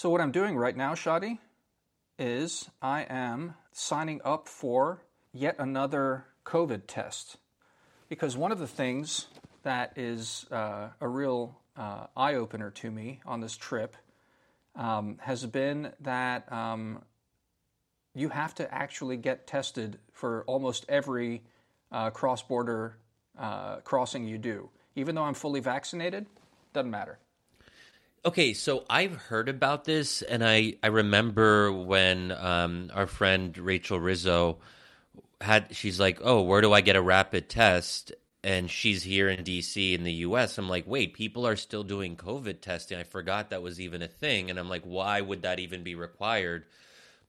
So what I'm doing right now, Shadi, is I am signing up for yet another COVID test. Because one of the things that is uh, a real uh, eye opener to me on this trip um, has been that um, you have to actually get tested for almost every uh, cross border uh, crossing you do. Even though I'm fully vaccinated, doesn't matter. Okay, so I've heard about this, and I, I remember when um, our friend Rachel Rizzo had, she's like, Oh, where do I get a rapid test? And she's here in DC in the US. I'm like, Wait, people are still doing COVID testing. I forgot that was even a thing. And I'm like, Why would that even be required?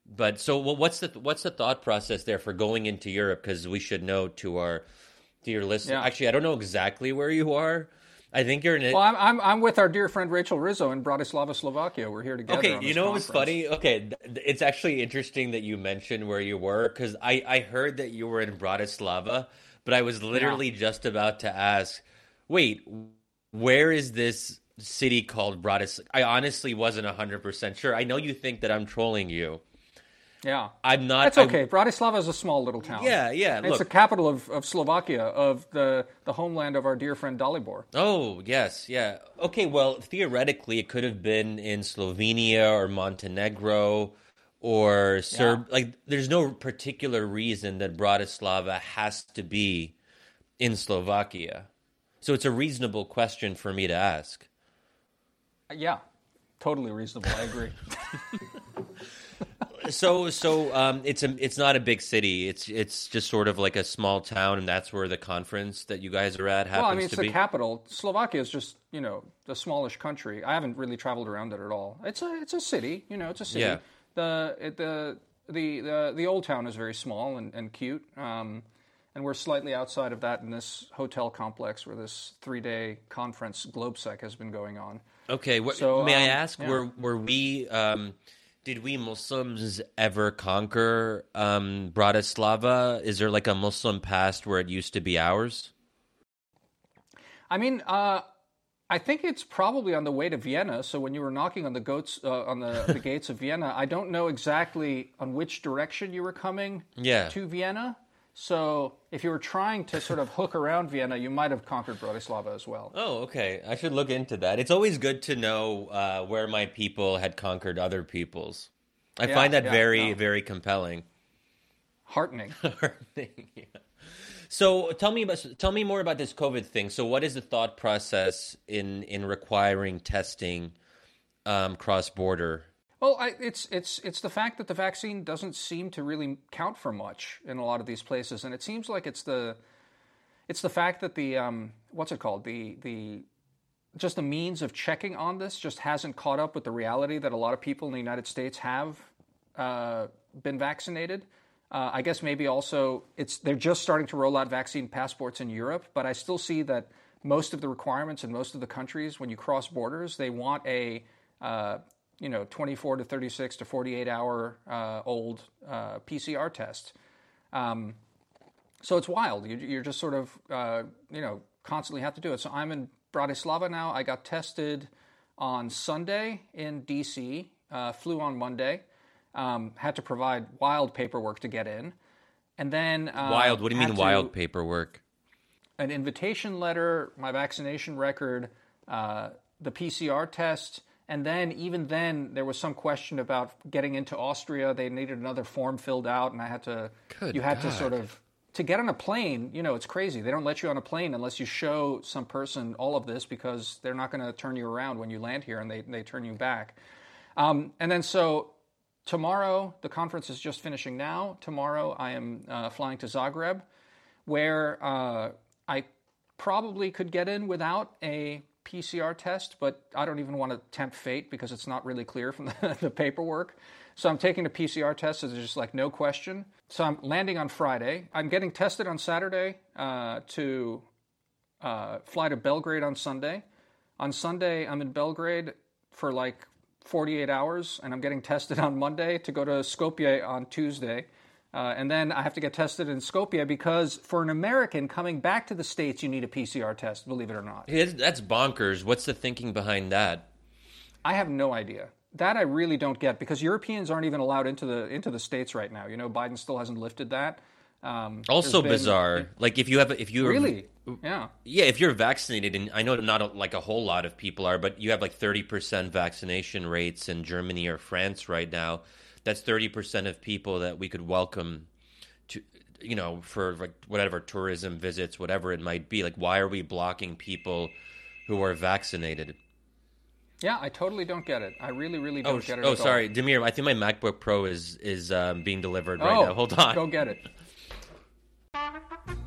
But so, well, what's the what's the thought process there for going into Europe? Because we should know to our to your listeners. Yeah. Actually, I don't know exactly where you are. I think you're in it. Well, I'm, I'm, I'm with our dear friend Rachel Rizzo in Bratislava, Slovakia. We're here together. Okay, on you know what was funny? Okay, th- it's actually interesting that you mentioned where you were because I, I heard that you were in Bratislava, but I was literally just about to ask, wait, where is this city called Bratislava? I honestly wasn't 100% sure. I know you think that I'm trolling you. Yeah. I'm not. That's I- okay. Bratislava is a small little town. Yeah, yeah, It's the capital of, of Slovakia, of the, the homeland of our dear friend Dalibor. Oh, yes, yeah. Okay, well, theoretically, it could have been in Slovenia or Montenegro or Serb. Like, there's no particular reason that Bratislava has to be in Slovakia. So it's a reasonable question for me to ask. Uh, yeah. Totally reasonable. I agree. So, so um, it's a, it's not a big city. It's it's just sort of like a small town, and that's where the conference that you guys are at happens well, I mean, it's to the be. capital. Slovakia is just, you know, a smallish country. I haven't really traveled around it at all. It's a, it's a city, you know, it's a city. Yeah. The, it, the, the, the, the old town is very small and, and cute. Um, and we're slightly outside of that in this hotel complex where this three day conference, GLOBSEC, has been going on. Okay, what, So, may I um, ask, yeah. were were we um, did we Muslims ever conquer um, Bratislava? Is there like a Muslim past where it used to be ours? I mean, uh, I think it's probably on the way to Vienna. So when you were knocking on the goats uh, on the, the gates of Vienna, I don't know exactly on which direction you were coming Yeah. to Vienna. So if you were trying to sort of hook around Vienna, you might have conquered Bratislava as well. Oh, okay. I should look into that. It's always good to know uh, where my people had conquered other peoples. I Yeah, find that yeah, very, no. very compelling. Heartening. yeah. So tell me about tell me more about this COVID thing. So what is the thought process in in requiring testing um, cross border? Well, I, it's it's it's the fact that the vaccine doesn't seem to really count for much in a lot of these places, and it seems like it's the it's the fact that the um, what's it called the the just the means of checking on this just hasn't caught up with the reality that a lot of people in the United States have uh, been vaccinated. Uh, I guess maybe also it's they're just starting to roll out vaccine passports in Europe, but I still see that most of the requirements in most of the countries when you cross borders, they want a uh, you know 24 to 36 to 48 hour uh, old uh, PCR test. Um, so it's wild. You, you're just sort of, uh, you know, constantly have to do it. So I'm in Bratislava now. I got tested on Sunday in DC, uh, flew on Monday, um, had to provide wild paperwork to get in. And then. Uh, Wild. What do you mean wild paperwork? An invitation letter, my vaccination record, uh, the PCR test. And then, even then, there was some question about getting into Austria. They needed another form filled out, and I had to. Good you had to sort of to get on a plane. You know, it's crazy. They don't let you on a plane unless you show some person all of this because they're not going to turn you around when you land here, and they they turn you back. Um, and then so tomorrow, the conference is just finishing now. Tomorrow, I am uh, flying to Zagreb, where uh, I probably could get in without a PCR test, but I don't even want to tempt fate because it's not really clear from the, the paperwork. So I'm taking a PCR test. So there's just like no question. So I'm landing on Friday. I'm getting tested on Saturday uh, to uh, fly to Belgrade on Sunday. On Sunday, I'm in Belgrade for like 48 hours, and I'm getting tested on Monday to go to Skopje on Tuesday. Uh, and then I have to get tested in Skopje because for an American coming back to the States, you need a PCR test, believe it or not. That's bonkers. What's the thinking behind that? I have no idea. that I really don't get because Europeans aren't even allowed into the into the states right now. You know, Biden still hasn't lifted that. Um, Also been- bizarre. Like if you have, if you Really? Yeah. yeah, if you're vaccinated, and I know not a, like a whole lot of people are, but you have like 30% vaccination rates in Germany or France right now. That's 30% of people that we could welcome to, you know, for like whatever tourism visits, whatever it might be. Like, why are we blocking people who are vaccinated? Yeah, I totally don't get it. I really, really don't Oh, get it. oh, at all. sorry, Damir. I think my MacBook Pro is is um, being delivered right oh, now. Hold on. Go get it.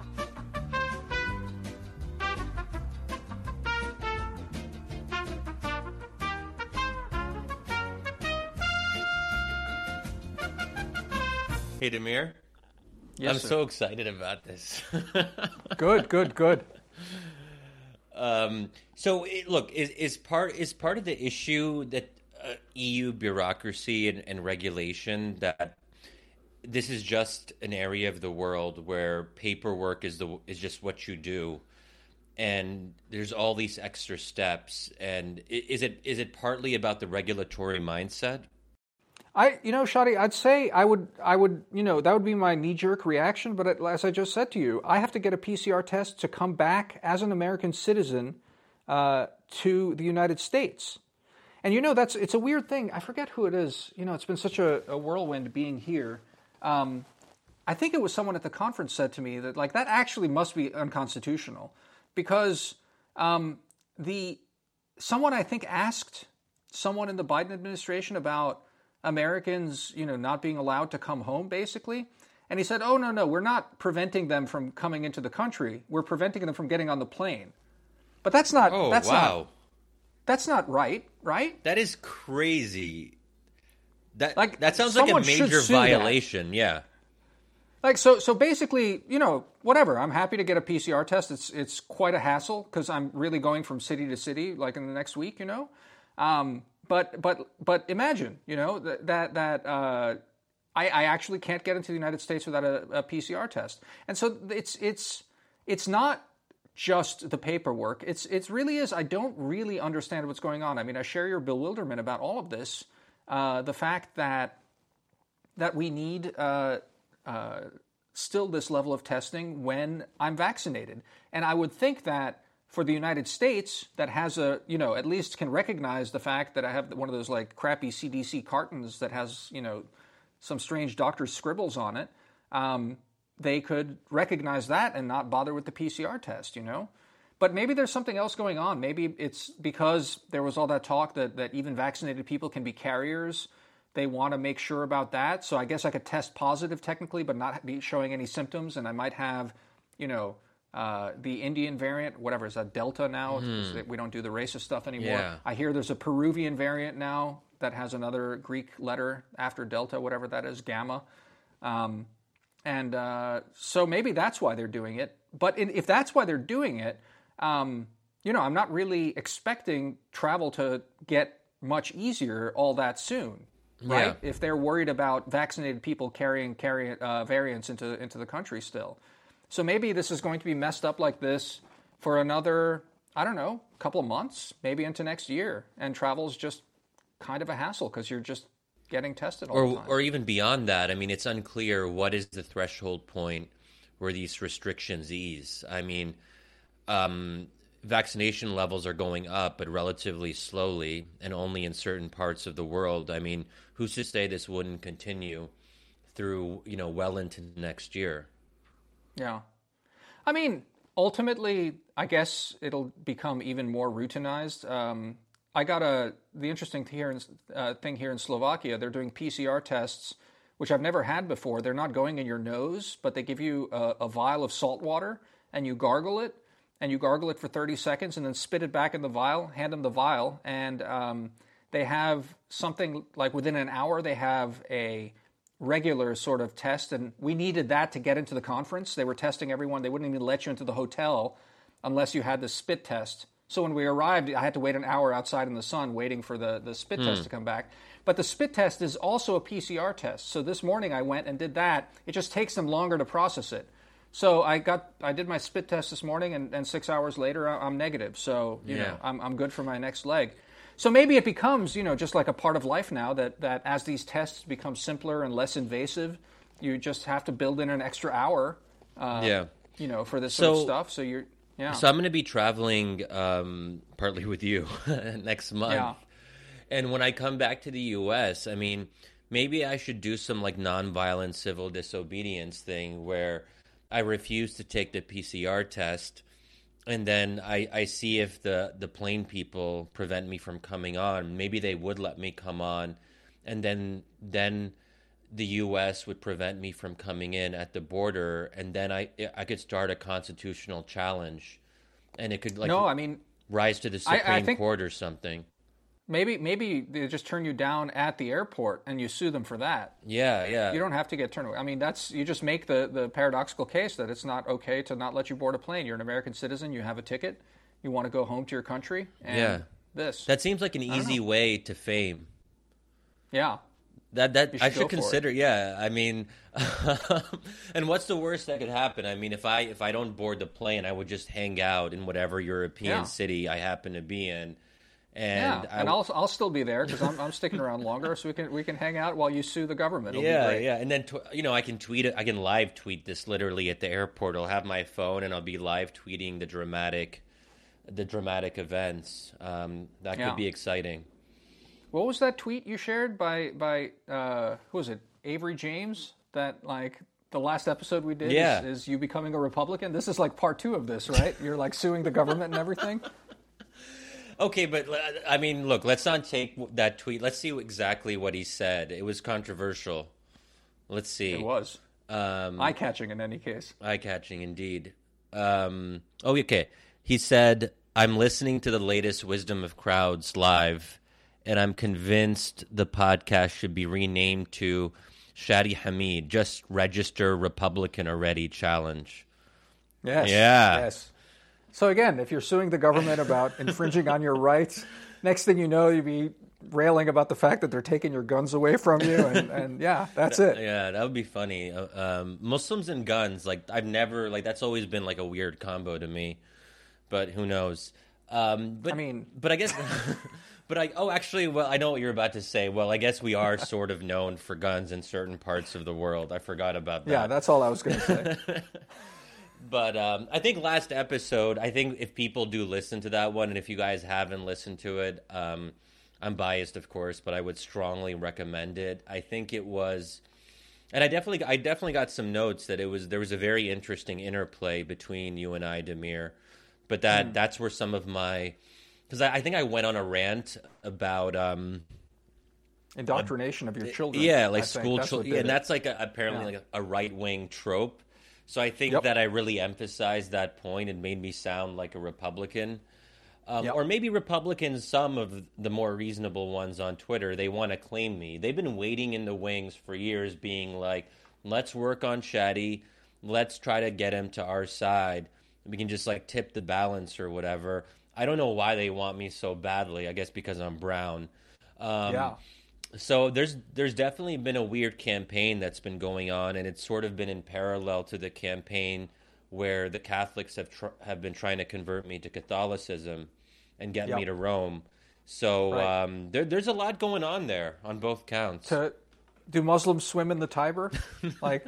Hey, Damir. Yes, I'm sir. so excited about this. good, good, good. Um, so it, look, is, is part is part of the issue that uh, EU bureaucracy and, and regulation that this is just an area of the world where paperwork is the is just what you do, and there's all these extra steps. And is it is it partly about the regulatory mindset? I, you know, Shadi, I'd say I would, I would, you know, that would be my knee-jerk reaction. But as I just said to you, I have to get a PCR test to come back as an American citizen uh, to the United States. And you know, that's it's a weird thing. I forget who it is. You know, it's been such a, a whirlwind being here. Um, I think it was someone at the conference said to me that like that actually must be unconstitutional because um, the someone I think asked someone in the Biden administration about Americans, you know, not being allowed to come home, basically. And he said, "Oh no, no, we're not preventing them from coming into the country. We're preventing them from getting on the plane." But that's not. Oh that's wow, Not, that's not right, right? that is crazy. That Like, that sounds like a major sue that. violation. Yeah. Like so, so basically, you know, whatever. I'm happy to get a PCR test. It's it's quite a hassle because I'm really going from city to city, like in the next week, you know. Um, but but but imagine, you know, that that uh, I, I actually can't get into the United States without a, a PCR test, and so it's it's it's not just the paperwork. It's it really is. I don't really understand what's going on. I mean, I share your bewilderment about all of this. Uh, the fact that that we need uh, uh, still this level of testing when I'm vaccinated. And I would think that for the United States, that has a, you know, at least can recognize the fact that I have one of those like crappy CDC cartons that has, you know, some strange doctor's scribbles on it. Um, they could recognize that and not bother with the PCR test, you know? But maybe there's something else going on. Maybe it's because there was all that talk that, that even vaccinated people can be carriers. They want to make sure about that. So I guess I could test positive technically, but not be showing any symptoms. And I might have, you know, uh, the Indian variant, whatever, is that Delta now? It- We don't do the racist stuff anymore. Yeah. I hear there's a Peruvian variant now that has another Greek letter after Delta, whatever that is, Gamma. Um, and uh, so maybe that's why they're doing it. But in, if that's why they're doing it, um, you know, I'm not really expecting travel to get much easier all that soon, right? Yeah. If they're worried about vaccinated people carrying carry, uh, variants into into the country still, so maybe this is going to be messed up like this for another, I don't know, couple of months, maybe into next year, and travel's just kind of a hassle because you're just getting tested all the or time. or even beyond that. I mean, it's unclear what is the threshold point where these restrictions ease. I mean, um, vaccination levels are going up, but relatively slowly, and only in certain parts of the world. I mean, who's to say this wouldn't continue through you know well into next year? Yeah. I mean, ultimately, I guess it'll become even more routinized. Um, I got a the interesting thing here in, uh, thing here in Slovakia. They're doing PCR tests, which I've never had before. They're not going in your nose, but they give you a, a vial of salt water and you gargle it, and you gargle it for 30 seconds, and then spit it back in the vial. Hand them the vial, and um, they have something like within an hour. They have a regular sort of test, and we needed that to get into the conference. They were testing everyone. They wouldn't even let you into the hotel unless you had the spit test. So when we arrived, I had to wait an hour outside in the sun waiting for the, the spit test to hmm. come back. But the spit test is also a PCR test. So this morning I went and did that. It just takes them longer to process it. So I got I did my spit test this morning, and, and six hours later I'm negative. So you Yeah. know I'm I'm good for my next leg. So maybe it becomes, you know, just like a part of life now that, that as these tests become simpler and less invasive, you just have to build in an extra hour, uh, Yeah. you know, for this So- sort of stuff. So you're, yeah. So I'm going to be traveling um, partly with you next month. Yeah. And when I come back to the U.S., I mean, maybe I should do some like nonviolent civil disobedience thing where I refuse to take the PCR test, and then I, I see if the the plane people prevent me from coming on. Maybe they would let me come on, and then then the U.S. would prevent me from coming in at the border, and then I I could start a constitutional challenge, and it could like no, I mean, rise to the I- I Supreme think- Court or something. Maybe maybe they just turn you down at the airport and you sue them for that. Yeah, yeah. You don't have to get turned away. I mean, that's you just make the, the paradoxical case that it's not okay to not let you board a plane. You're an American citizen. You have a ticket. You want to go home to your country. And Yeah. This. That seems like an easy way to fame. yeah. That that You I should should consider. Yeah, I mean, and what's the worst that could happen? I mean, if I if I don't board the plane, I would just hang out in whatever European Yeah. city I happen to be in, and yeah, I, and I'll I'll still be there because I'm, I'm sticking around longer, so we can we can hang out while you sue the government. It'll be yeah, great. yeah, and then tw- you know I can tweet it. I can live tweet this literally at the airport. I'll have my phone and I'll be live tweeting the dramatic, the dramatic events. Um, that Yeah. could be exciting. What was that tweet you shared by by uh, who was it? Avery James. That like the last episode we did Yeah. is, is you becoming a Republican. This is like part two of this, right? You're like suing the government and everything. Okay, but uh, I mean, look, let's not take that tweet. Let's see exactly what he said. It was controversial. Let's see. It was Um, eye catching in any case. Eye catching indeed. Um, oh, okay. He said, I'm listening to the latest Wisdom of Crowds live, and I'm convinced the podcast should be renamed to Shadi Hamid, just register Republican already challenge. Yes. Yeah. Yes. So again, if you're suing the government about infringing on your rights, next thing you know, you'd be railing about the fact that they're taking your guns away from you, and, and yeah, that's it. Yeah, that would be funny. Uh, Um, Muslims and guns, like I've never, like that's always been like a weird combo to me. But who knows? Um, but I mean- but I guess, but I oh actually, well, I know what you're about to say. Well, I guess we are sort of known for guns in certain parts of the world. I forgot about that. Yeah, that's all I was going to say. But um, I think last episode, I think if people do listen to that one, and if you guys haven't listened to it, um, I'm biased, of course, but I would strongly recommend it. I think it was, and I definitely, I definitely got some notes that it was there was a very interesting interplay between you and I, Damir. But that that's where some of my, because I, I think I went on a rant about. Um, Indoctrination of your children. yeah, like school children. and it. that's like a, apparently Yeah. like a, a right wing trope. So I think Yep. that I really emphasized that point and made me sound like a Republican. Um, Yep. Or maybe Republicans, some of the more reasonable ones on Twitter, they want to claim me. They've been waiting in the wings for years, being like, let's work on Shadi. Let's try to get him to our side. We can just like tip the balance or whatever. I don't know why they want me so badly. I guess because I'm brown. Um, yeah. So there's there's definitely been a weird campaign that's been going on, and it's sort of been in parallel to the campaign where the Catholics have tr- have been trying to convert me to Catholicism and get me to Rome. So Right. um, there, there's a lot going on there on both counts. To do Muslims swim in the Tiber? like,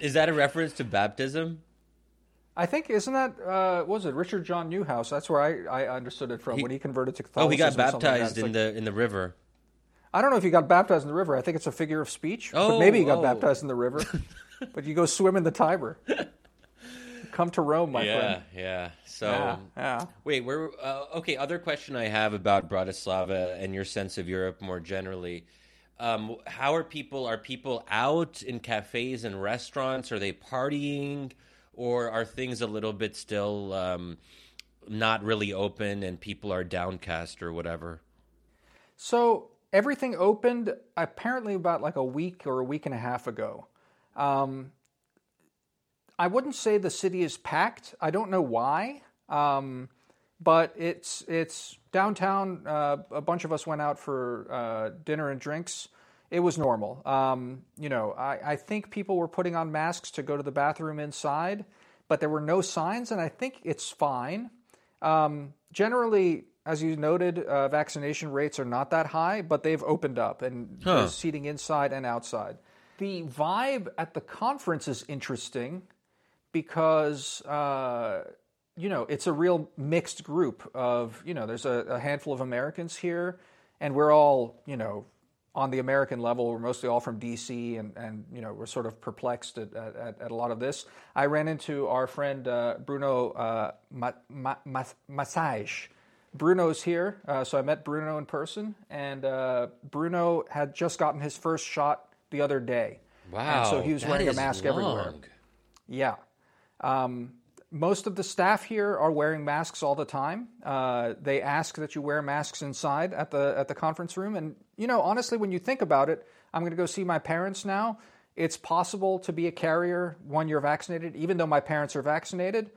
Is that a reference to baptism? I think isn't that uh, what was it Richard John Neuhaus? That's where I, I understood it from when he converted to Catholicism. Oh, he got something like baptized in like- the in the river. I don't know if he got baptized in the river. I think it's a figure of speech. Oh, but maybe he got oh. baptized in the river. but you go swim in the Tiber. Come to Rome, my yeah, friend. yeah. So Yeah, yeah. Wait, we're uh, okay. Other question I have about Bratislava and your sense of Europe more generally. Um, how are people? Are people out in cafes and restaurants? Are they partying, or are things a little bit still um, not really open and people are downcast or whatever? So everything opened apparently about like a week or a week and a half ago. Um, I wouldn't say the city is packed. I don't know why, um, but it's it's downtown. Uh, a bunch of us went out for uh, dinner and drinks. It was normal. Um, you know, I, I think people were putting on masks to go to the bathroom inside, but there were no signs, and I think it's fine. Um, generally, as you noted, uh, vaccination rates are not that high, but they've opened up and Huh. there's seating inside and outside. The vibe at the conference is interesting because uh, you know it's a real mixed group of you know there's a, a handful of Americans here, and we're all you know on the American level. We're mostly all from DC, and and you know we're sort of perplexed at, at, at a lot of this. I ran into our friend uh, Bruno uh, Ma- Ma- Ma- Maçães. Bruno's here, uh, so I met Bruno in person, and uh, Bruno had just gotten his first shot the other day. Wow. And so he was wearing a mask everywhere. Yeah. Um, most of the staff here are wearing masks all the time. Uh, they ask that you wear masks inside at the at the conference room. And you know, honestly, when you think about it, I'm going to go see my parents now. It's possible to be a carrier when you're vaccinated, even though my parents are vaccinated.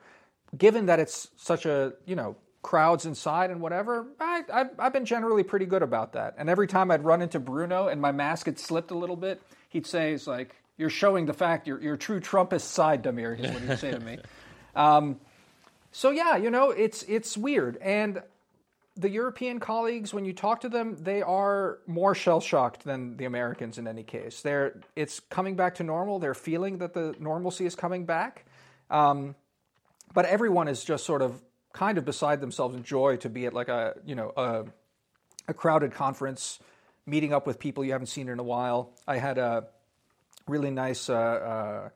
Given that it's such a you know crowds inside and whatever, I, I've, I've been generally pretty good about that. And every time I'd run into Bruno and my mask had slipped a little bit, he'd say, "It's like you're showing the fact your your true Trumpist side, Damir." Is what he'd say to me. Um, so yeah, you know, it's it's weird, and the European colleagues, when you talk to them, they are more shell shocked than the Americans in any case. They're it's coming back to normal. They're feeling that the normalcy is coming back, um, but everyone is just sort of kind of beside themselves in joy to be at like a you know a, a crowded conference, meeting up with people you haven't seen in a while. I had a really nice. Uh, uh,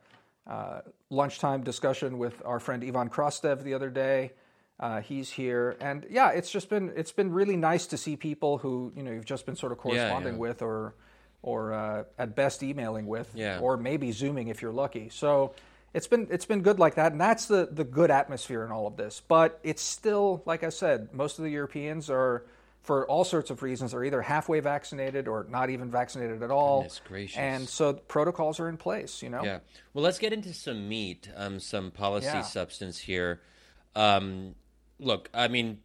uh, lunchtime discussion with our friend Ivan Krastev the other day. Uh, he's here, and yeah, it's just been it's been really nice to see people who you know you've just been sort of corresponding yeah. with, or or uh, at best emailing with, Yeah. or maybe zooming if you're lucky. So it's been it's been good like that, and that's the the good atmosphere in all of this. But it's still like I said, most of the Europeans are. For all sorts of reasons, are either halfway vaccinated or not even vaccinated at all. Goodness gracious. And so protocols are in place, you know. Yeah. Well, let's get into some meat, um, some policy Yeah. substance here. Um, look, I mean,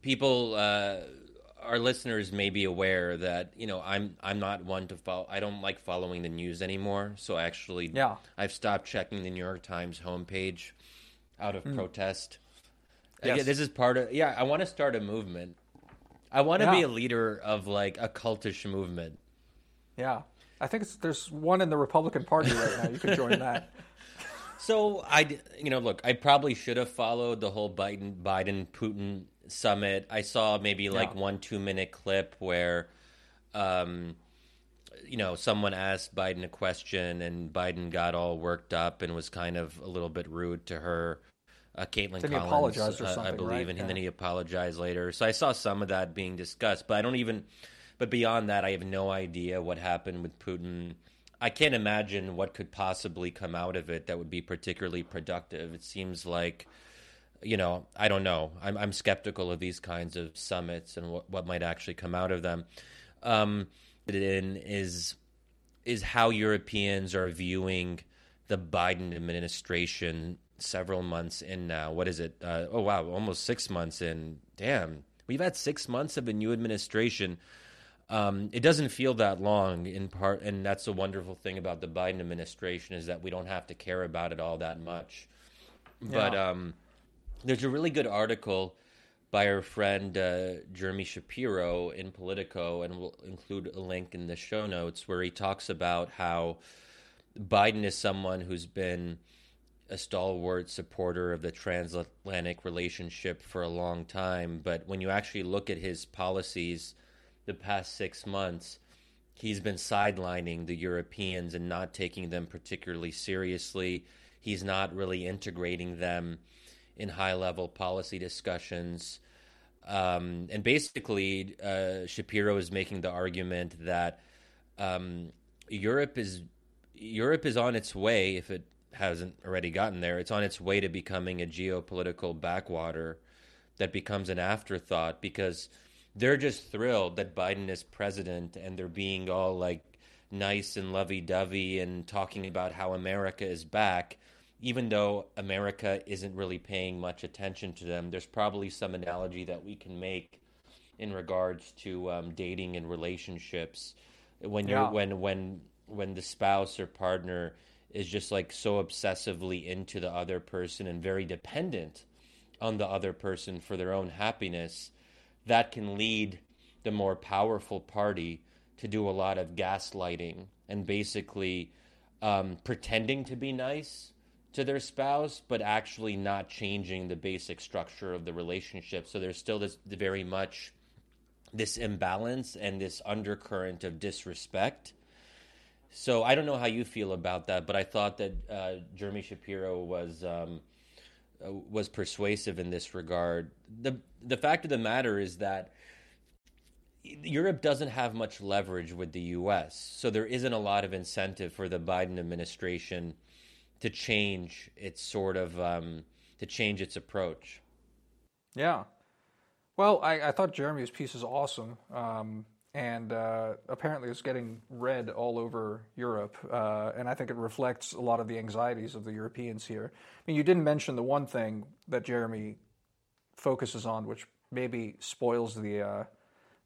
people, uh, our listeners may be aware that you know I'm I'm not one to follow. I don't like following the news anymore. So actually, Yeah. I've stopped checking the New York Times homepage out of protest. Hmm. Yes. Again, this is part of. Yeah, I want to start a movement. I want to be a leader of like a cultish movement. Yeah, I think it's, there's one in the Republican Party right now. You could join that. So I, you know, look, I probably should have followed the whole Biden Biden Putin summit. I saw maybe like Yeah. one two minute clip where, um, you know, someone asked Biden a question and Biden got all worked up and was kind of a little bit rude to her. Uh, Kaitlan Then he Collins, uh, I believe, right? and, Yeah. then he apologized later. So I saw some of that being discussed, but I don't even. But beyond that, I have no idea what happened with Putin. I can't imagine what could possibly come out of it that would be particularly productive. It seems like, you know, I don't know. I'm, I'm skeptical of these kinds of summits and what, what might actually come out of them. Um, in is is how Europeans are viewing the Biden administration several months in now. What is it? Uh, oh wow, almost six months in. Damn, we've had six months of a new administration. Um, it doesn't feel that long in part, and that's the wonderful thing about the Biden administration is that we don't have to care about it all that much. But um, there's a really good article by our friend uh, Jeremy Shapiro in Politico, and we'll include a link in the show notes where he talks about how Biden is someone who's been a stalwart supporter of the transatlantic relationship for a long time. But when you actually look at his policies the past six months, he's been sidelining the Europeans and not taking them particularly seriously. He's not really integrating them in high level policy discussions. Um, and basically, uh, Shapiro is making the argument that um, Europe is Europe is on its way, if it hasn't already gotten there, it's on its way to becoming a geopolitical backwater that becomes an afterthought because they're just thrilled that Biden is president and they're being all like nice and lovey dovey and talking about how America is back, even though America isn't really paying much attention to them. There's probably some analogy that we can make in regards to um, dating and relationships when you're Yeah. when when when the spouse or partner is just like so obsessively into the other person and very dependent on the other person for their own happiness, that can lead the more powerful party to do a lot of gaslighting and basically um, pretending to be nice to their spouse, but actually not changing the basic structure of the relationship. So there's still this very much this imbalance and this undercurrent of disrespect. So I don't know how you feel about that, but I thought that uh, Jeremy Shapiro was um, uh, was persuasive in this regard. the The fact of the matter is that Europe doesn't have much leverage with the U.S., so there isn't a lot of incentive for the Biden administration to change its sort of um, to change its approach. Yeah, well, I, I thought Jeremy's piece is awesome, um, and uh, apparently it's getting read all over Europe, uh, and I think it reflects a lot of the anxieties of the Europeans here. I mean, you didn't mention the one thing that Jeremy focuses on, which maybe spoils the uh,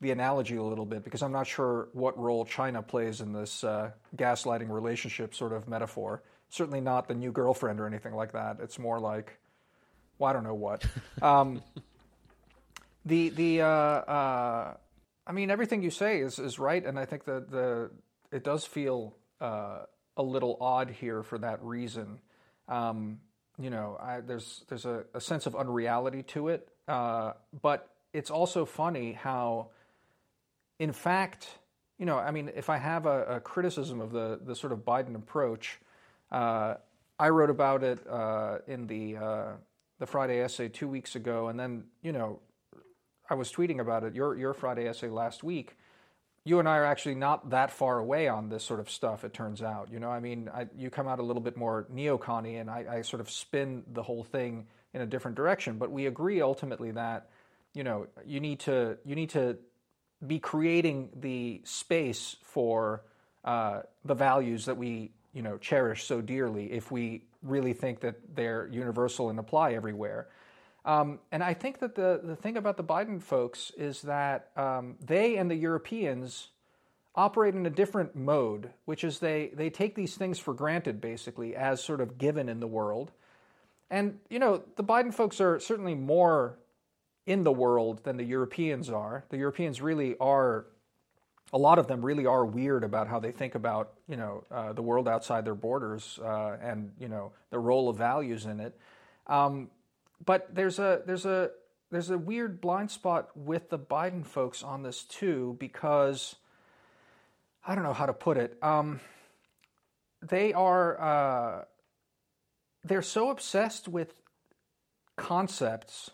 the analogy a little bit, because I'm not sure what role China plays in this uh, gaslighting relationship sort of metaphor. Certainly not the new girlfriend or anything like that. It's more like, well, I don't know what. Um, the the uh, uh, I mean everything you say is is right, and I think that the it does feel uh, a little odd here for that reason. Um, you know, I, there's there's a, a, sense of unreality to it, uh, but it's also funny how, in fact, you know, I mean, if I have a, a criticism of the the sort of Biden approach, uh, I wrote about it uh, in the the Friday essay two weeks ago, and then you know I was tweeting about it, your, your Friday essay last week, you and I are actually not that far away on this sort of stuff, it turns out. You know, I mean, I, you come out a little bit more neocon and I, I sort of spin the whole thing in a different direction. But we agree ultimately that, you know, you need to, you need to be creating the space for uh, the values that we, you know, cherish so dearly if we really think that they're universal and apply everywhere. Um, and I think that the, the thing about the Biden folks is that um, they and the Europeans operate in a different mode, which is they, they take these things for granted, basically, as sort of given in the world. And, you know, the Biden folks are certainly more in the world than the Europeans are. The Europeans really are, a lot of them really are weird about how they think about, you know, uh, the world outside their borders uh, and, you know, the role of values in it. Um, but there's a there's a there's a weird blind spot with the Biden folks on this too because I don't know how to put it. Um, they are uh, they're so obsessed with concepts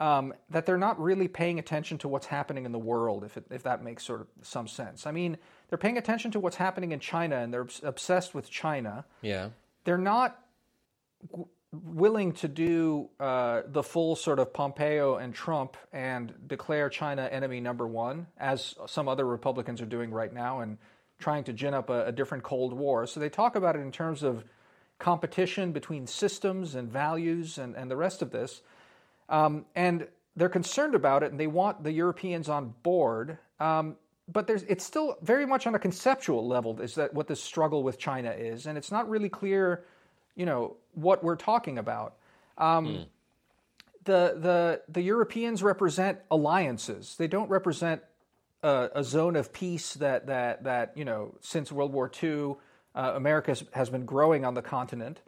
um, that they're not really paying attention to what's happening in the world, if, it, if that makes sort of some sense. I mean, they're paying attention to what's happening in China and they're obsessed with China. Yeah. They're not willing to do uh, the full sort of Pompeo and Trump and declare China enemy number one, as some other Republicans are doing right now, and trying to gin up a, a different Cold War. So they talk about it in terms of competition between systems and values and, and the rest of this. Um, and they're concerned about it and they want the Europeans on board. Um, but it's still very much on a conceptual level is that what this struggle with China is. And it's not really clear you know what we're talking about. Um, mm. The the the Europeans represent alliances. They don't represent a, a, zone of peace that that that you know since World War II, uh, America has been growing on the continent.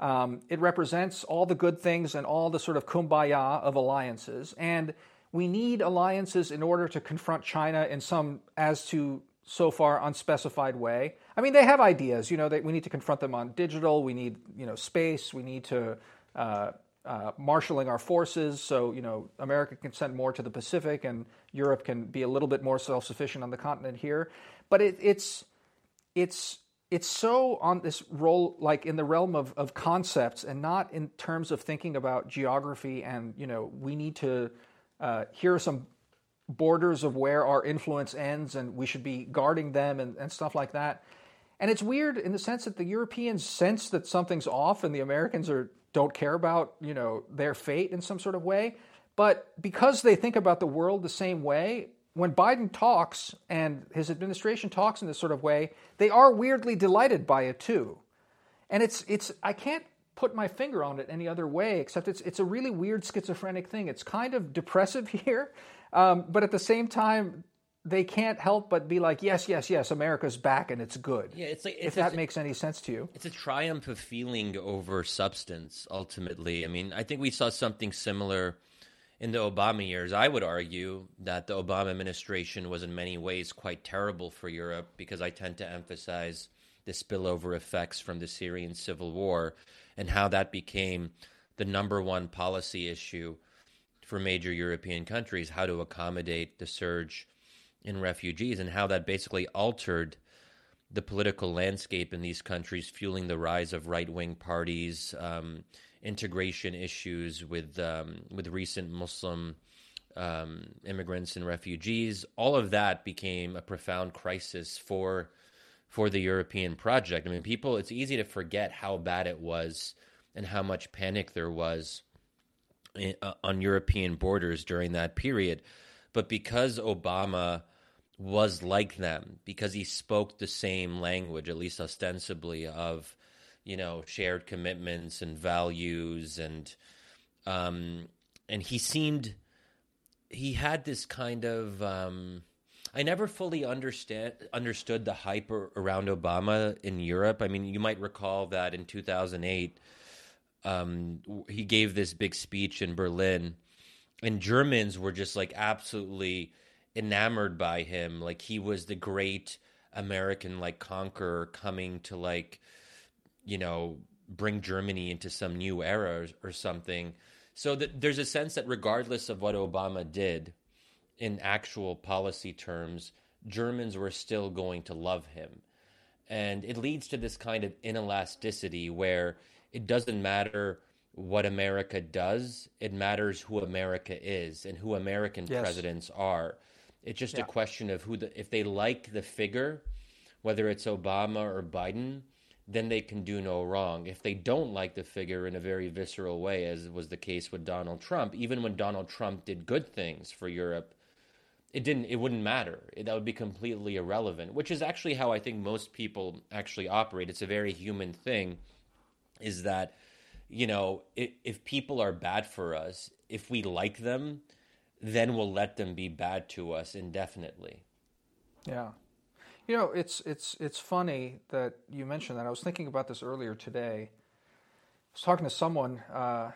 Um, it represents all the good things and all the sort of kumbaya of alliances, and we need alliances in order to confront China in some as to so far unspecified way. I mean, they have ideas. You know, they, we need to confront them on digital. We need, you know, space. We need to uh, uh, marshaling our forces. So, you know, America can send more to the Pacific, and Europe can be a little bit more self-sufficient on the continent here. But it, it's it's it's so on this role, like in the realm of, of concepts, and not in terms of thinking about geography. And you know, we need to. Uh, here are some borders of where our influence ends and we should be guarding them and, and stuff like that. And it's weird in the sense that the Europeans sense that something's off and the Americans are don't care about, you know, their fate in some sort of way. But because they think about the world the same way, when Biden talks and his administration talks in this sort of way, they are weirdly delighted by it too. And it's it's I can't put my finger on it any other way, except it's it's a really weird schizophrenic thing. It's kind of depressive here, um, but at the same time, they can't help but be like, yes, yes, yes, America's back and it's good. Yeah, it's like if it's that a, makes any sense to you. It's a triumph of feeling over substance. Ultimately, I mean, I think we saw something similar in the Obama years. I would argue that the Obama administration was in many ways quite terrible for Europe because I tend to emphasize the spillover effects from the Syrian civil war and how that became the number one policy issue for major European countries how to accommodate the surge in refugees and how that basically altered the political landscape in these countries, fueling the rise of right wing parties, um, integration issues with um, with recent Muslim um, immigrants and refugees. All of that became a profound crisis for for the European project. I mean, people, it's easy to forget how bad it was and how much panic there was on European borders during that period. But because Obama was like them, because he spoke the same language, at least ostensibly, of you know shared commitments and values, and um, and he seemed he had this kind of um, I never fully understand understood the hype around Obama in Europe. I mean, you might recall that in 2008, um, he gave this big speech in Berlin, and Germans were just like absolutely enamored by him. Like he was the great American like conqueror coming to like, you know, bring Germany into some new era or, or something. So that there's a sense that regardless of what Obama did in actual policy terms, Germans were still going to love him. And it leads to this kind of inelasticity where it doesn't matter what America does, it matters who America is and who American yes. presidents are. It's just yeah. a question of who the if they like the figure, whether it's Obama or Biden, then they can do no wrong. If they don't like the figure in a very visceral way, as was the case with Donald Trump, even when Donald Trump did good things for Europe, it didn't it wouldn't matter it, that would be completely irrelevant which is actually how i think most people actually operate it's a very human thing is that you know if, if people are bad for us if we like them then we'll let them be bad to us indefinitely. Yeah. You know it's it's it's funny that you mentioned that. I was thinking about this earlier today. I was talking to someone uh,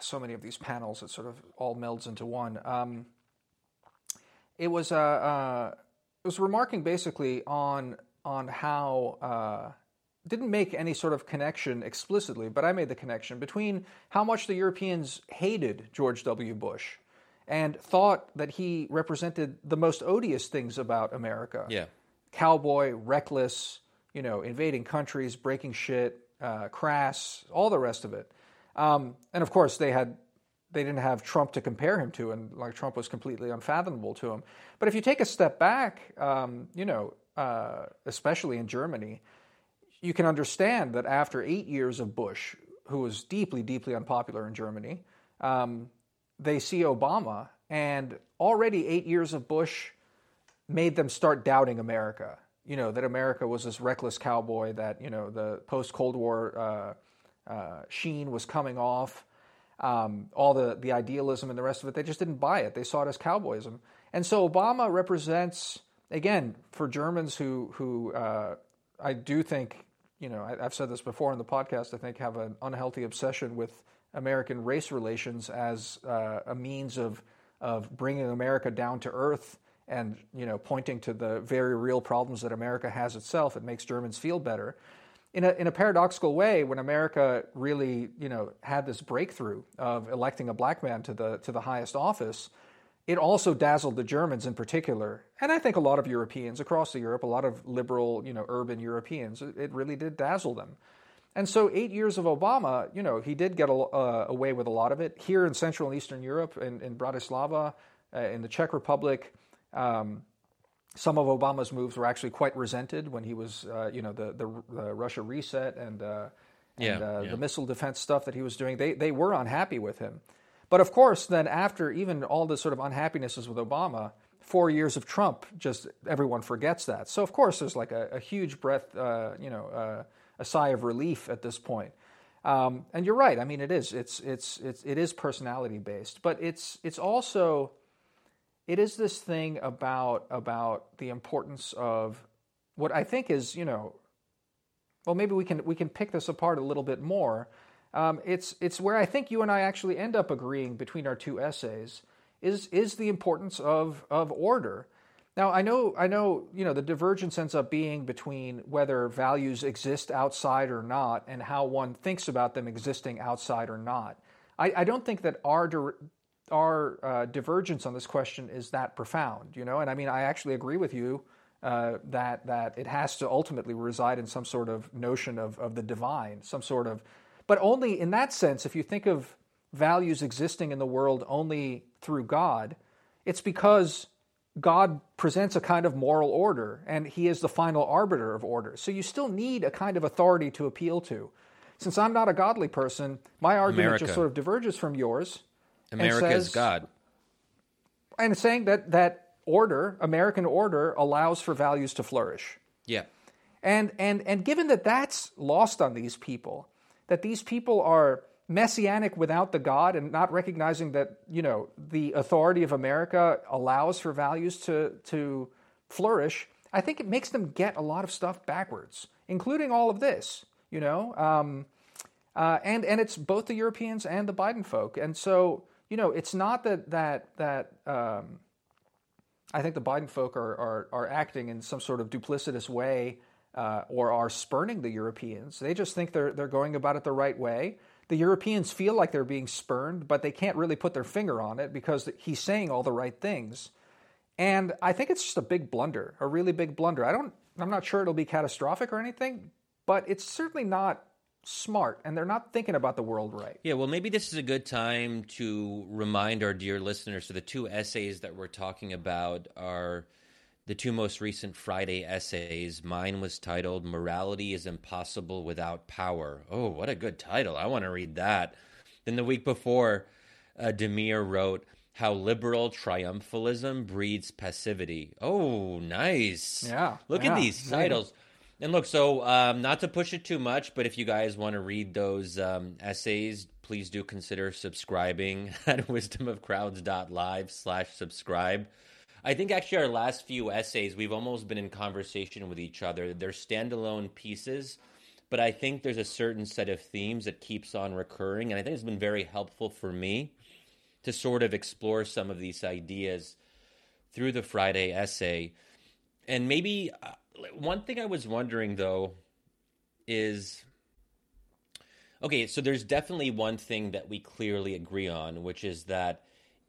so many of these panels it sort of all melds into one. Um, it was uh, uh, it was remarking basically on on how uh, didn't make any sort of connection explicitly, but I made the connection between how much the Europeans hated George W. Bush and thought that he represented the most odious things about America. Yeah, cowboy, reckless, you know, invading countries, breaking shit, uh, crass, all the rest of it. Um, and of course, they had they didn't have Trump to compare him to, and like Trump was completely unfathomable to him. But if you take a step back, um, you know, uh, especially in Germany, you can understand that after eight years of Bush, who was deeply, deeply unpopular in Germany, um, they see Obama, and already eight years of Bush made them start doubting America. You know that America was this reckless cowboy. That you know the post Cold War uh, uh, sheen was coming off um, all the, the idealism and the rest of it. They just didn't buy it. They saw it as cowboyism. And so Obama represents, again, for Germans who, who uh, I do think, you know, I, have said this before in the podcast, I think have an unhealthy obsession with American race relations as uh, a means of, of bringing America down to earth and, you know, pointing to the very real problems that America has itself. It makes Germans feel better in a, in a paradoxical way, when America really, you know, had this breakthrough of electing a black man to the to the highest office, it also dazzled the Germans in particular, and I think a lot of Europeans across the Europe, a lot of liberal, you know, urban Europeans, it really did dazzle them. And so, eight years of Obama, you know, he did get a, uh, away with a lot of it here in Central and Eastern Europe, in, in Bratislava, uh, in the Czech Republic. Um, some of Obama's moves were actually quite resented when he was, uh, you know, the, the, the, Russia reset and, uh, and yeah, uh, yeah. the missile defense stuff that he was doing. They, they were unhappy with him. But of course, then after even all the sort of unhappinesses with Obama, four years of Trump, just everyone forgets that. So of course, there's like a, a huge breath, uh, you know, uh, a sigh of relief at this point. Um, and you're right. I mean, it is. It's it's it's it is personality based, but it's it's also it is this thing about about the importance of what I think is you know. Well, maybe we can we can pick this apart a little bit more. Um, it's it's where I think you and I actually end up agreeing between our two essays is is the importance of of order. Now I know I know you know the divergence ends up being between whether values exist outside or not, and how one thinks about them existing outside or not. I, I don't think that our our uh, divergence on this question is that profound, you know. And I mean, I actually agree with you uh, that that it has to ultimately reside in some sort of notion of of the divine, some sort of, but only in that sense. If you think of values existing in the world only through God, it's because God presents a kind of moral order, and He is the final arbiter of order. So you still need a kind of authority to appeal to. Since I'm not a godly person, my argument America. just sort of diverges from yours. America and is God. And saying that that order, American order, allows for values to flourish. Yeah. And and and given that that's lost on these people, that these people are messianic without the God and not recognizing that you know the authority of America allows for values to to flourish, I think it makes them get a lot of stuff backwards, including all of this. You know, um, uh, and and it's both the Europeans and the Biden folk, and so you know it's not that that that. Um, I think the Biden folk are, are, are acting in some sort of duplicitous way uh, or are spurning the Europeans. They just think they're, they're going about it the right way. The Europeans feel like they're being spurned, but they can't really put their finger on it because he's saying all the right things. And I think it's just a big blunder, a really big blunder. I don't, I'm not sure it'll be catastrophic or anything, but it's certainly not smart, and they're not thinking about the world right. Yeah, well, maybe this is a good time to remind our dear listeners. So, the two essays that we're talking about are the two most recent Friday essays. Mine was titled Morality is Impossible Without Power. Oh, what a good title. I want to read that. Then the week before, uh, Damir wrote, How Liberal Triumphalism Breeds Passivity. Oh, nice. Yeah, Look yeah, at these yeah. titles. And look, so um, not to push it too much, but if you guys want to read those um, essays, please do consider subscribing at wisdomofcrowds.live slash subscribe. I think actually our last few essays, we've almost been in conversation with each other. They're standalone pieces, but I think there's a certain set of themes that keeps on recurring. And I think it's been very helpful for me to sort of explore some of these ideas through the Friday essay. And maybe uh, one thing I was wondering though is okay, so there's definitely one thing that we clearly agree on, which is that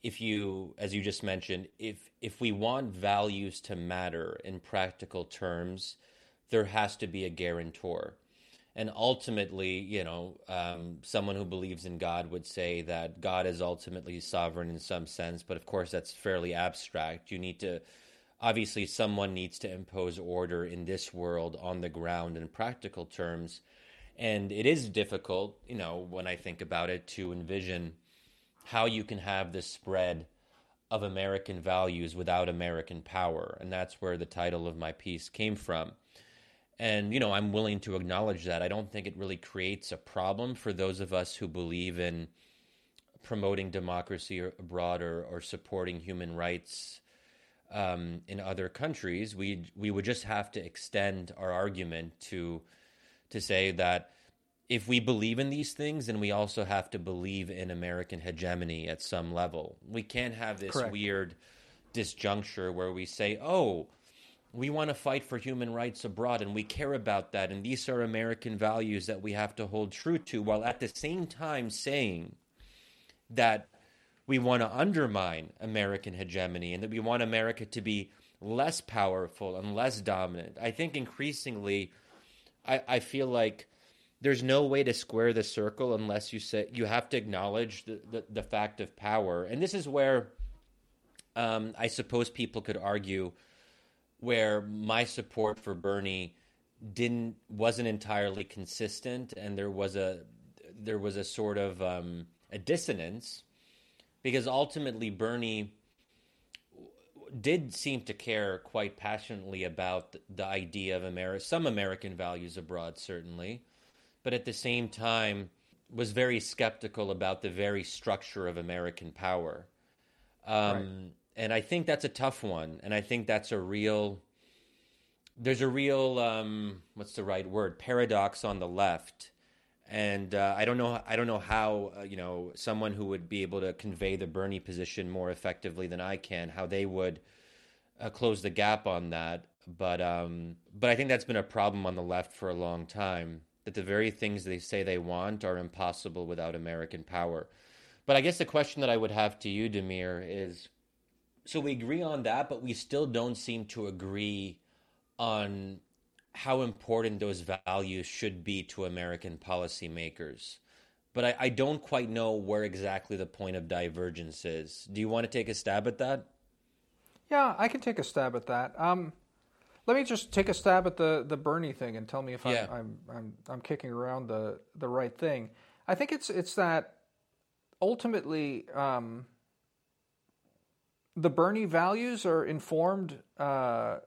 if you as you just mentioned, if if we want values to matter in practical terms, there has to be a guarantor. And ultimately, you know, um, someone who believes in God would say that God is ultimately sovereign in some sense, but of course that's fairly abstract. You need to obviously someone needs to impose order in this world on the ground in practical terms and it is difficult you know when i think about it to envision how you can have this spread of american values without american power. And that's where the title of my piece came from. And you know i'm willing to acknowledge that. I don't think it really creates a problem for those of us who believe in promoting democracy abroad or, or supporting human rights um, in other countries, we we would just have to extend our argument to to say that if we believe in these things, then we also have to believe in American hegemony at some level. We can't have this Correct. weird disjuncture where we say, "Oh, we want to fight for human rights abroad and we care about that and these are American values that we have to hold true to," while at the same time saying that we want to undermine American hegemony and that we want America to be less powerful and less dominant. I think increasingly, I, I feel like there's no way to square the circle unless you say you have to acknowledge the, the, the fact of power. And this is where um, I suppose people could argue where my support for Bernie didn't wasn't entirely consistent and there was a there was a sort of um, a dissonance because ultimately Bernie did seem to care quite passionately about the idea of some American values abroad, certainly, but at the same time, was very skeptical about the very structure of American power. Um, right. And I think that's a tough one. And I think that's a real, there's a real, um, what's the right word, paradox on the left. And uh, I don't know. I don't know how uh, you know someone who would be able to convey the Bernie position more effectively than I can. How they would uh, close the gap on that. But um, but I think that's been a problem on the left for a long time. That the very things they say they want are impossible without American power. But I guess the question that I would have to you, Damir, is so we agree on that, but we still don't seem to agree on how important those values should be to American policymakers. But I, I, don't quite know where exactly the point of divergence is. Do you want to take a stab at that? Yeah, I can take a stab at that. Um, let me just take a stab at the, the Bernie thing and tell me if yeah. I'm, I'm, I'm I'm kicking around the the right thing. I think it's it's that ultimately, um, the Bernie values are informed. Uh,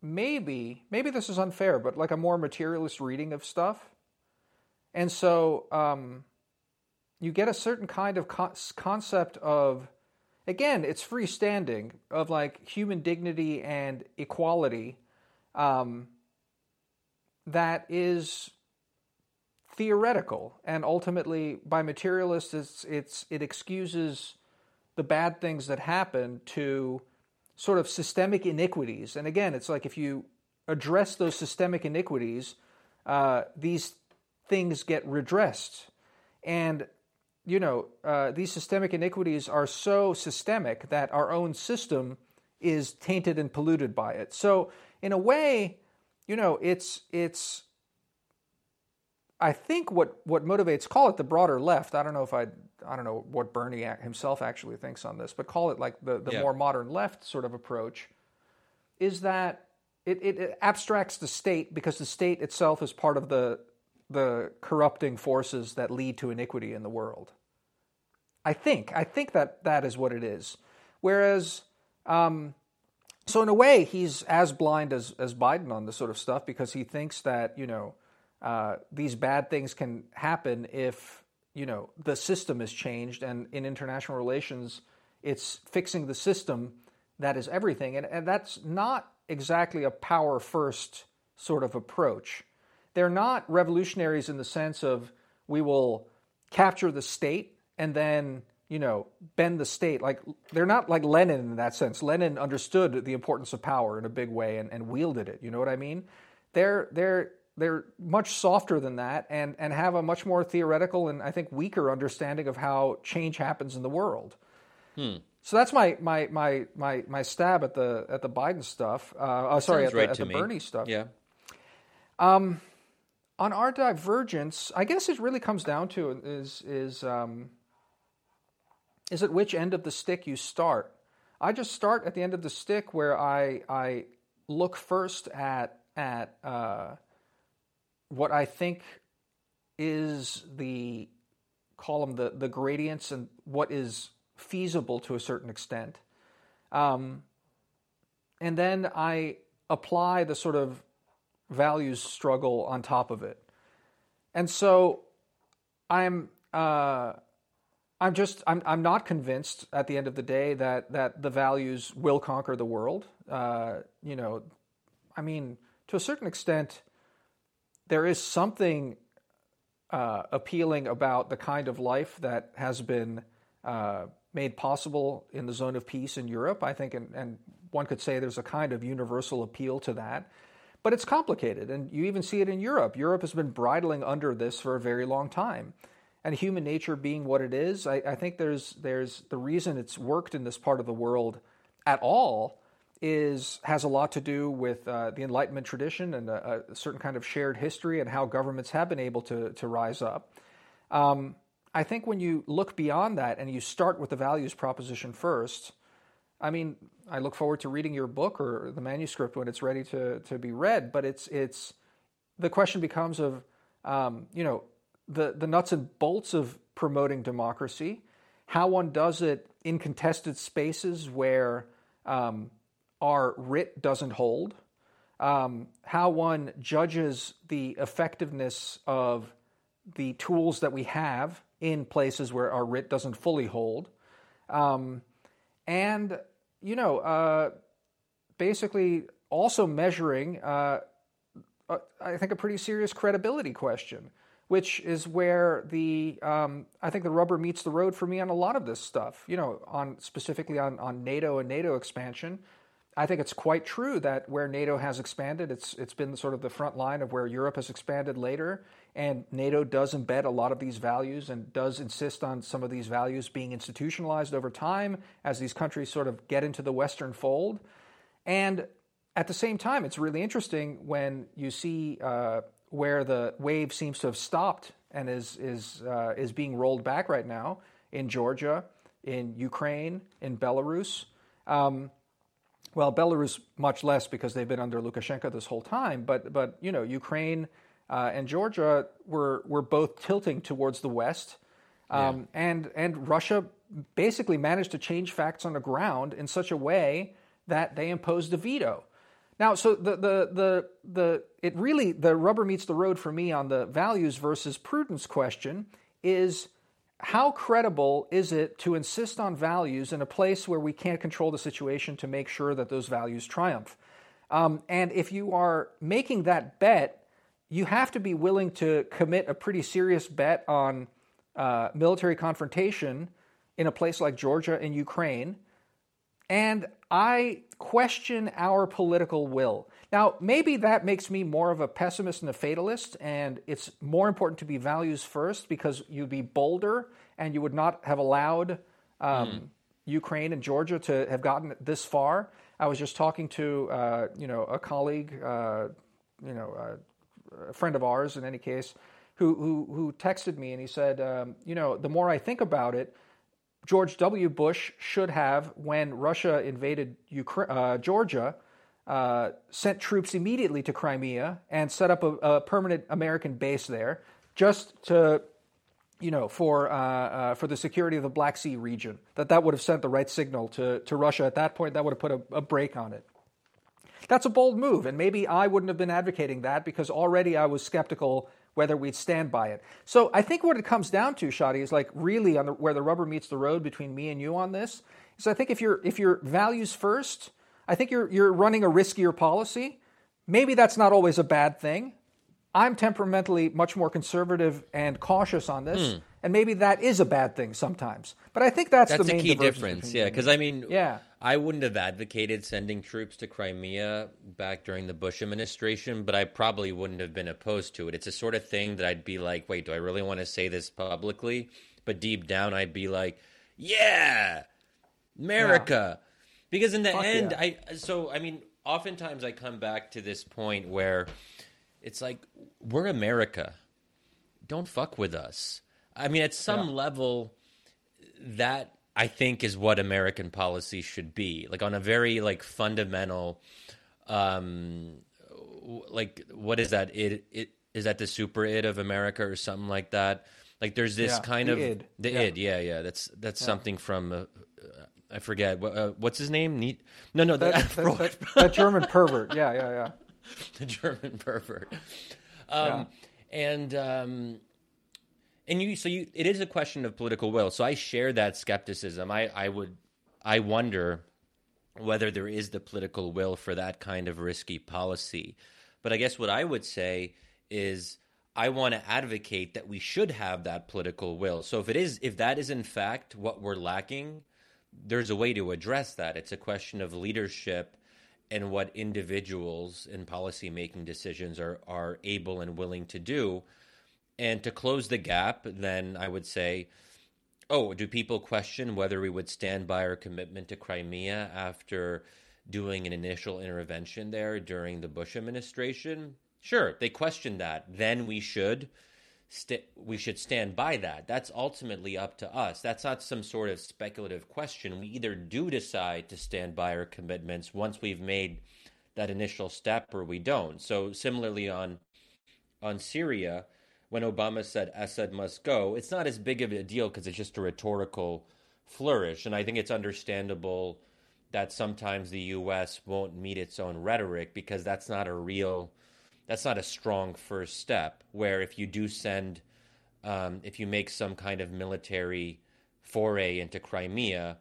maybe, maybe this is unfair, but like a more materialist reading of stuff, and so um, you get a certain kind of co- concept of, again, it's freestanding of like human dignity and equality. Um, that is theoretical, and ultimately, by materialists, it's, it's, it excuses the bad things that happen to sort of systemic iniquities. And again, it's like if you address those systemic iniquities, uh, these things get redressed. And, you know, uh, these systemic iniquities are so systemic that our own system is tainted and polluted by it. So, in a way, you know, it's, it's, I think what, what motivates, call it the broader left. I don't know if I, I don't know what Bernie himself actually thinks on this, but call it like the, the yeah. more modern left sort of approach, is that it, it, it, abstracts the state because the state itself is part of the, the corrupting forces that lead to iniquity in the world. I think, I think that that is what it is. Whereas, um, so in a way, he's as blind as, as Biden on this sort of stuff because he thinks that, you know, uh, these bad things can happen if you know the system is changed, and in international relations, it's fixing the system that is everything, and, and that's not exactly a power first sort of approach. They're not revolutionaries in the sense of we will capture the state and then you know bend the state like they're not like lenin in that sense lenin understood the importance of power in a big way and, and wielded it you know what i mean they're they're they're much softer than that and, and have a much more theoretical and I think weaker understanding of how change happens in the world. Hmm. So that's my, my, my, my, my stab at the at the Biden stuff. Uh, oh, sorry, at the, at the Bernie stuff. Yeah. Um, on our divergence, I guess it really comes down to is is um, is at which end of the stick you start. I just start at the end of the stick where I I look first at at uh, what I think is the call them the, the gradients and what is feasible to a certain extent. Um, and then I apply the sort of values struggle on top of it. And so I'm uh, I'm just I'm I'm not convinced at the end of the day that that the values will conquer the world. Uh, you know, I mean, to a certain extent, there is something uh, appealing about the kind of life that has been uh, made possible in the zone of peace in Europe. I think, and, and, one could say there's a kind of universal appeal to that. But it's complicated, and you even see it in Europe. Europe has been bridling under this for a very long time. And human nature being what it is, I, I think there's, there's the reason it's worked in this part of the world at all is has a lot to do with uh, the Enlightenment tradition and a, a, certain kind of shared history and how governments have been able to to rise up. Um, I think when you look beyond that and you start with the values proposition first, I mean, I look forward to reading your book or the manuscript when it's ready to to be read. But it's it's the question becomes of um, you know the the nuts and bolts of promoting democracy, how one does it in contested spaces where um, our writ doesn't hold, um, how one judges the effectiveness of the tools that we have in places where our writ doesn't fully hold. Um, and, you know, uh, basically also measuring, uh, uh, I think, a pretty serious credibility question, which is where the um, I think the rubber meets the road for me on a lot of this stuff. You know, on specifically on on NATO and NATO expansion. I think it's quite true that where NATO has expanded, it's it's been sort of the front line of where Europe has expanded later, and NATO does embed a lot of these values and does insist on some of these values being institutionalized over time as these countries sort of get into the Western fold. And at the same time, it's really interesting when you see uh, where the wave seems to have stopped and is is uh, is being rolled back right now in Georgia, in Ukraine, in Belarus. Um, well, Belarus much less because they've been under Lukashenko this whole time. But but you know, Ukraine uh, and Georgia were were both tilting towards the west, um, yeah. and and Russia basically managed to change facts on the ground in such a way that they imposed a veto. Now, so the the the the it really the rubber meets the road for me on the values versus prudence question is how credible is it to insist on values in a place where we can't control the situation to make sure that those values triumph? Um, and if you are making that bet, you have to be willing to commit a pretty serious bet on uh, military confrontation in a place like Georgia and Ukraine. And I question our political will. Now, maybe that makes me more of a pessimist and a fatalist, and it's more important to be values first because you'd be bolder and you would not have allowed um, mm. Ukraine and Georgia to have gotten this far. I was just talking to uh, you know a colleague, uh, you know, uh, a friend of ours in any case, who who, who texted me and he said, um, you know, the more I think about it, George W. Bush should have, when Russia invaded Ukraine, uh, Georgia, uh, sent troops immediately to Crimea and set up a, a, permanent American base there, just to, you know, for uh, uh, for the security of the Black Sea region. That that would have sent the right signal to to Russia at that point. That would have put a, a brake on it. That's a bold move, and maybe I wouldn't have been advocating that because already I was skeptical whether we'd stand by it. So I think what it comes down to, Shadi, is like really on the, where the rubber meets the road between me and you on this. Is I think if you're if your values first, I think you're you're running a riskier policy. Maybe that's not always a bad thing. I'm temperamentally much more conservative and cautious on this, mm. And maybe that is a bad thing sometimes. But I think that's, that's the main key difference. Yeah, because I mean, yeah, I wouldn't have advocated sending troops to Crimea back during the Bush administration, but I probably wouldn't have been opposed to it. It's a sort of thing that I'd be like, wait, do I really want to say this publicly? But deep down, I'd be like, yeah, America. Yeah. Because in the Fuck end, yeah. I so I mean, oftentimes I come back to this point where it's like we're America. Don't fuck with us. I mean, at some yeah. level, that I think is what American policy should be. Like on a very like fundamental, um, like what is that? It it is that the super id of America or something like that. Like there's this yeah, kind the of id. the yeah. id. Yeah, yeah. That's that's something from. Uh, I forget uh, what's his name. Ne- no, no, that, that, that, that, that German pervert. Yeah, yeah, yeah. the German pervert. Um, yeah. And um, and you so you it is a question of political will. So I share that skepticism. I I would I wonder whether there is the political will for that kind of risky policy. But I guess what I would say is I want to advocate that we should have that political will. So if it is if that is in fact what we're lacking, there's a way to address that. It's a question of leadership and what individuals in policy making decisions are, are able and willing to do. And to close the gap, then I would say, oh, do people question whether we would stand by our commitment to Crimea after doing an initial intervention there during the Bush administration? Sure, they question that. Then we should st- we should stand by that. That's ultimately up to us. That's not some sort of speculative question. We either do decide to stand by our commitments once we've made that initial step, or we don't. So similarly on on Syria, when Obama said Assad must go, it's not as big of a deal because it's just a rhetorical flourish, and I think it's understandable that sometimes the U.S. won't meet its own rhetoric because that's not a real that's not a strong first step. Where if you do send um, if you make some kind of military foray into Crimea,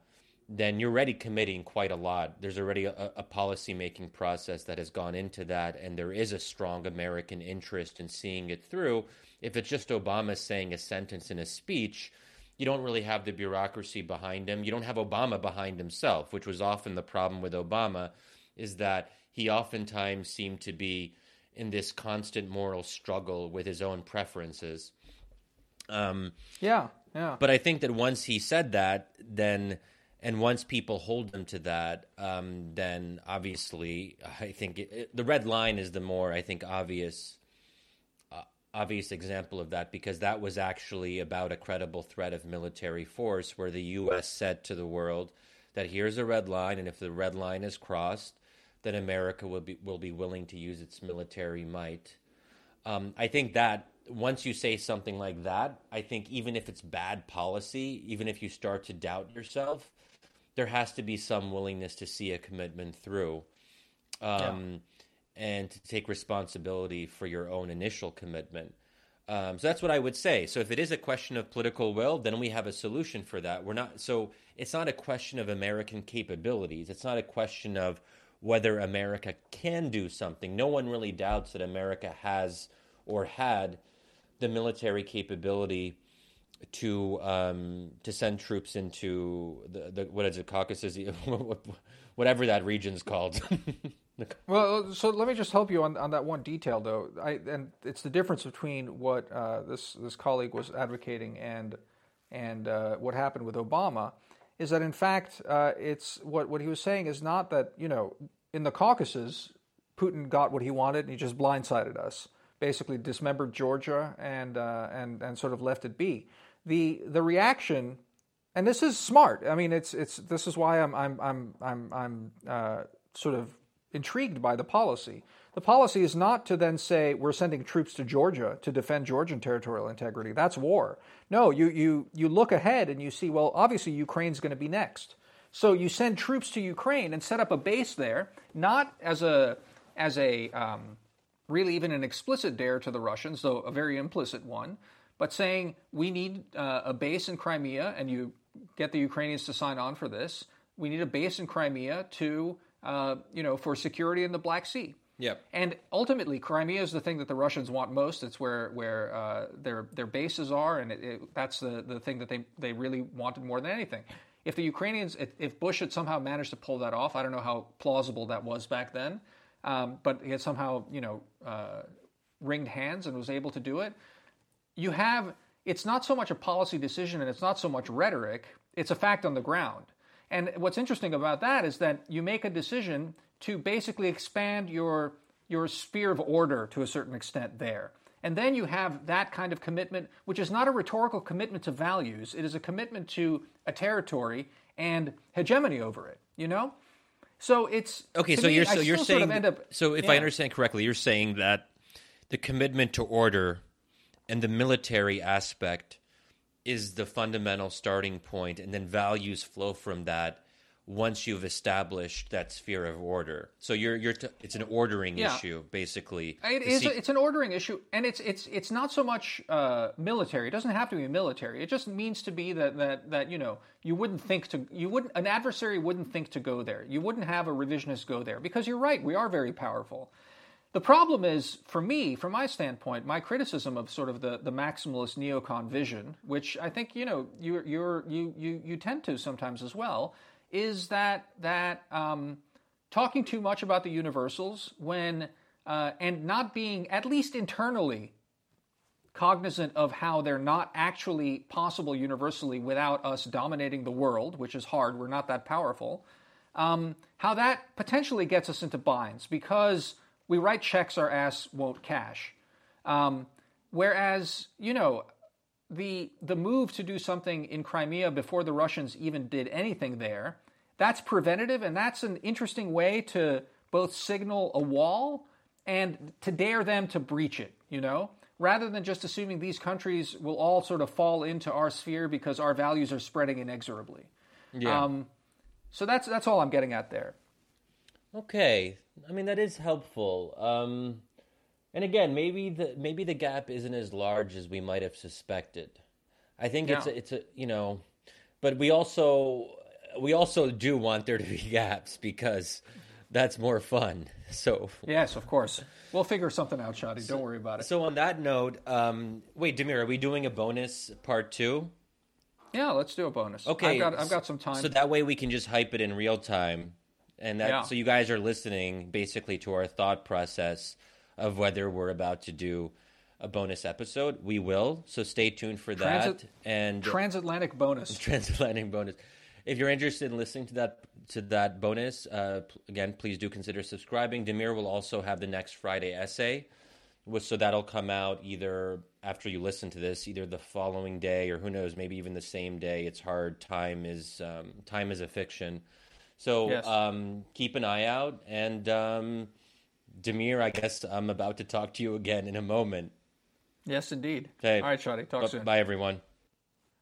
then you're already committing quite a lot. There's already a, a policy making process that has gone into that, and there is a strong American interest in seeing it through. If it's just Obama saying a sentence in a speech, you don't really have the bureaucracy behind him. You don't have Obama behind himself, which was often the problem with Obama, is that he oftentimes seemed to be in this constant moral struggle with his own preferences. Um, yeah, yeah. But I think that once he said that, then and once people hold him to that, um, then obviously, I think it, it, the red line is the more I think obvious, obvious example of that because that was actually about a credible threat of military force, where the U.S. said to the world that here's a red line, and if the red line is crossed, then America will be will be willing to use its military might. Um, I think that once you say something like that, I think even if it's bad policy, even if you start to doubt yourself there has to be some willingness to see a commitment through um, yeah. And to take responsibility for your own initial commitment. Um, so that's what I would say. So if it is a question of political will, then we have a solution for that. We're not so it's not a question of American capabilities. It's not a question of whether America can do something. No one really doubts that America has or had the military capability to um, to send troops into the, the what is it Caucasus, whatever that region's called. well, so let me just help you on, on that one detail though. I, and it's the difference between what uh, this this colleague was advocating and and uh, what happened with Obama is that in fact uh, it's what what he was saying is not that you know in the Caucasus Putin got what he wanted and he just blindsided us basically dismembered Georgia and uh, and and sort of left it be the the reaction, and this is smart. I mean, it's it's this is why I'm I'm I'm I'm I'm uh, sort of intrigued by the policy. The policy is not to then say we're sending troops to Georgia to defend Georgian territorial integrity. That's war. No, you you you look ahead and you see well, obviously Ukraine's going to be next. So you send troops to Ukraine and set up a base there, not as a as a um, really even an explicit dare to the Russians, though a very implicit one, but saying we need uh, a base in Crimea, and you get the Ukrainians to sign on for this. We need a base in Crimea to, uh, you know, for security in the Black Sea. Yep. And ultimately, Crimea is the thing that the Russians want most. It's where where uh, their their bases are, and it, it, that's the, the thing that they, they really wanted more than anything. If the Ukrainians, if, if, Bush had somehow managed to pull that off, I don't know how plausible that was back then, um, but he had somehow you know uh, ringed hands and was able to do it you have it's not so much a policy decision and it's not so much rhetoric, it's a fact on the ground. And what's interesting about that is that you make a decision to basically expand your your sphere of order to a certain extent there. And then you have that kind of commitment, which is not a rhetorical commitment to values, it is a commitment to a territory and hegemony over it, you know? So it's Okay, so me, you're so you're saying sort of up, so if yeah. I understand correctly, you're saying that the commitment to order and the military aspect is the fundamental starting point, and then values flow from that once you've established that sphere of order. So you're you're t- it's an ordering yeah. issue basically. It is see- it's an ordering issue and it's it's it's not so much uh, military. It doesn't have to be military. It just means to be that that that you know, you wouldn't think to you wouldn't an adversary wouldn't think to go there. You wouldn't have a revisionist go there because you're right, we are very powerful. The problem is, for me, from my standpoint, my criticism of sort of the, the maximalist neocon vision, which I think you know you you you you tend to sometimes as well, is that that um, talking too much about the universals when uh, and not being at least internally cognizant of how they're not actually possible universally without us dominating the world, which is hard. We're not that powerful. Um, how that potentially gets us into binds because we write checks our ass won't cash. Um, whereas, you know, the the move to do something in Crimea before the Russians even did anything there, that's preventative and that's an interesting way to both signal a wall and to dare them to breach it, you know? Rather than just assuming these countries will all sort of fall into our sphere because our values are spreading inexorably. Yeah. Um, so that's that's all I'm getting at there. Okay, I mean that is helpful. Um, And again, maybe the maybe the gap isn't as large as we might have suspected. I think it's a, it's a you know, but we also we also do want there to be gaps because that's more fun. So Yes, of course. We'll figure something out, Shadi. Don't worry about it. so on that note, um, wait, Damir, are we doing a bonus part two? yeah, let's do a bonus. Okay, I've got, I've got some time. So that way we can just hype it in real time, and that Yeah. so you guys are listening basically to our thought process of whether we're about to do a bonus episode. We will, so stay tuned for that. And Transatlantic bonus. transatlantic bonus. If you're interested in listening to that to that bonus, uh, again, please do consider subscribing. Damir will also have the next Friday essay, which, so that'll come out either after you listen to this, either the following day or who knows, maybe even the same day. It's hard. Time is um, time is a fiction. So Yes. um, keep an eye out. And um, Damir, I guess I'm about to talk to you again in a moment. Yes, indeed. Okay. All right, Shadi. Talk Bu- soon. Bye, everyone.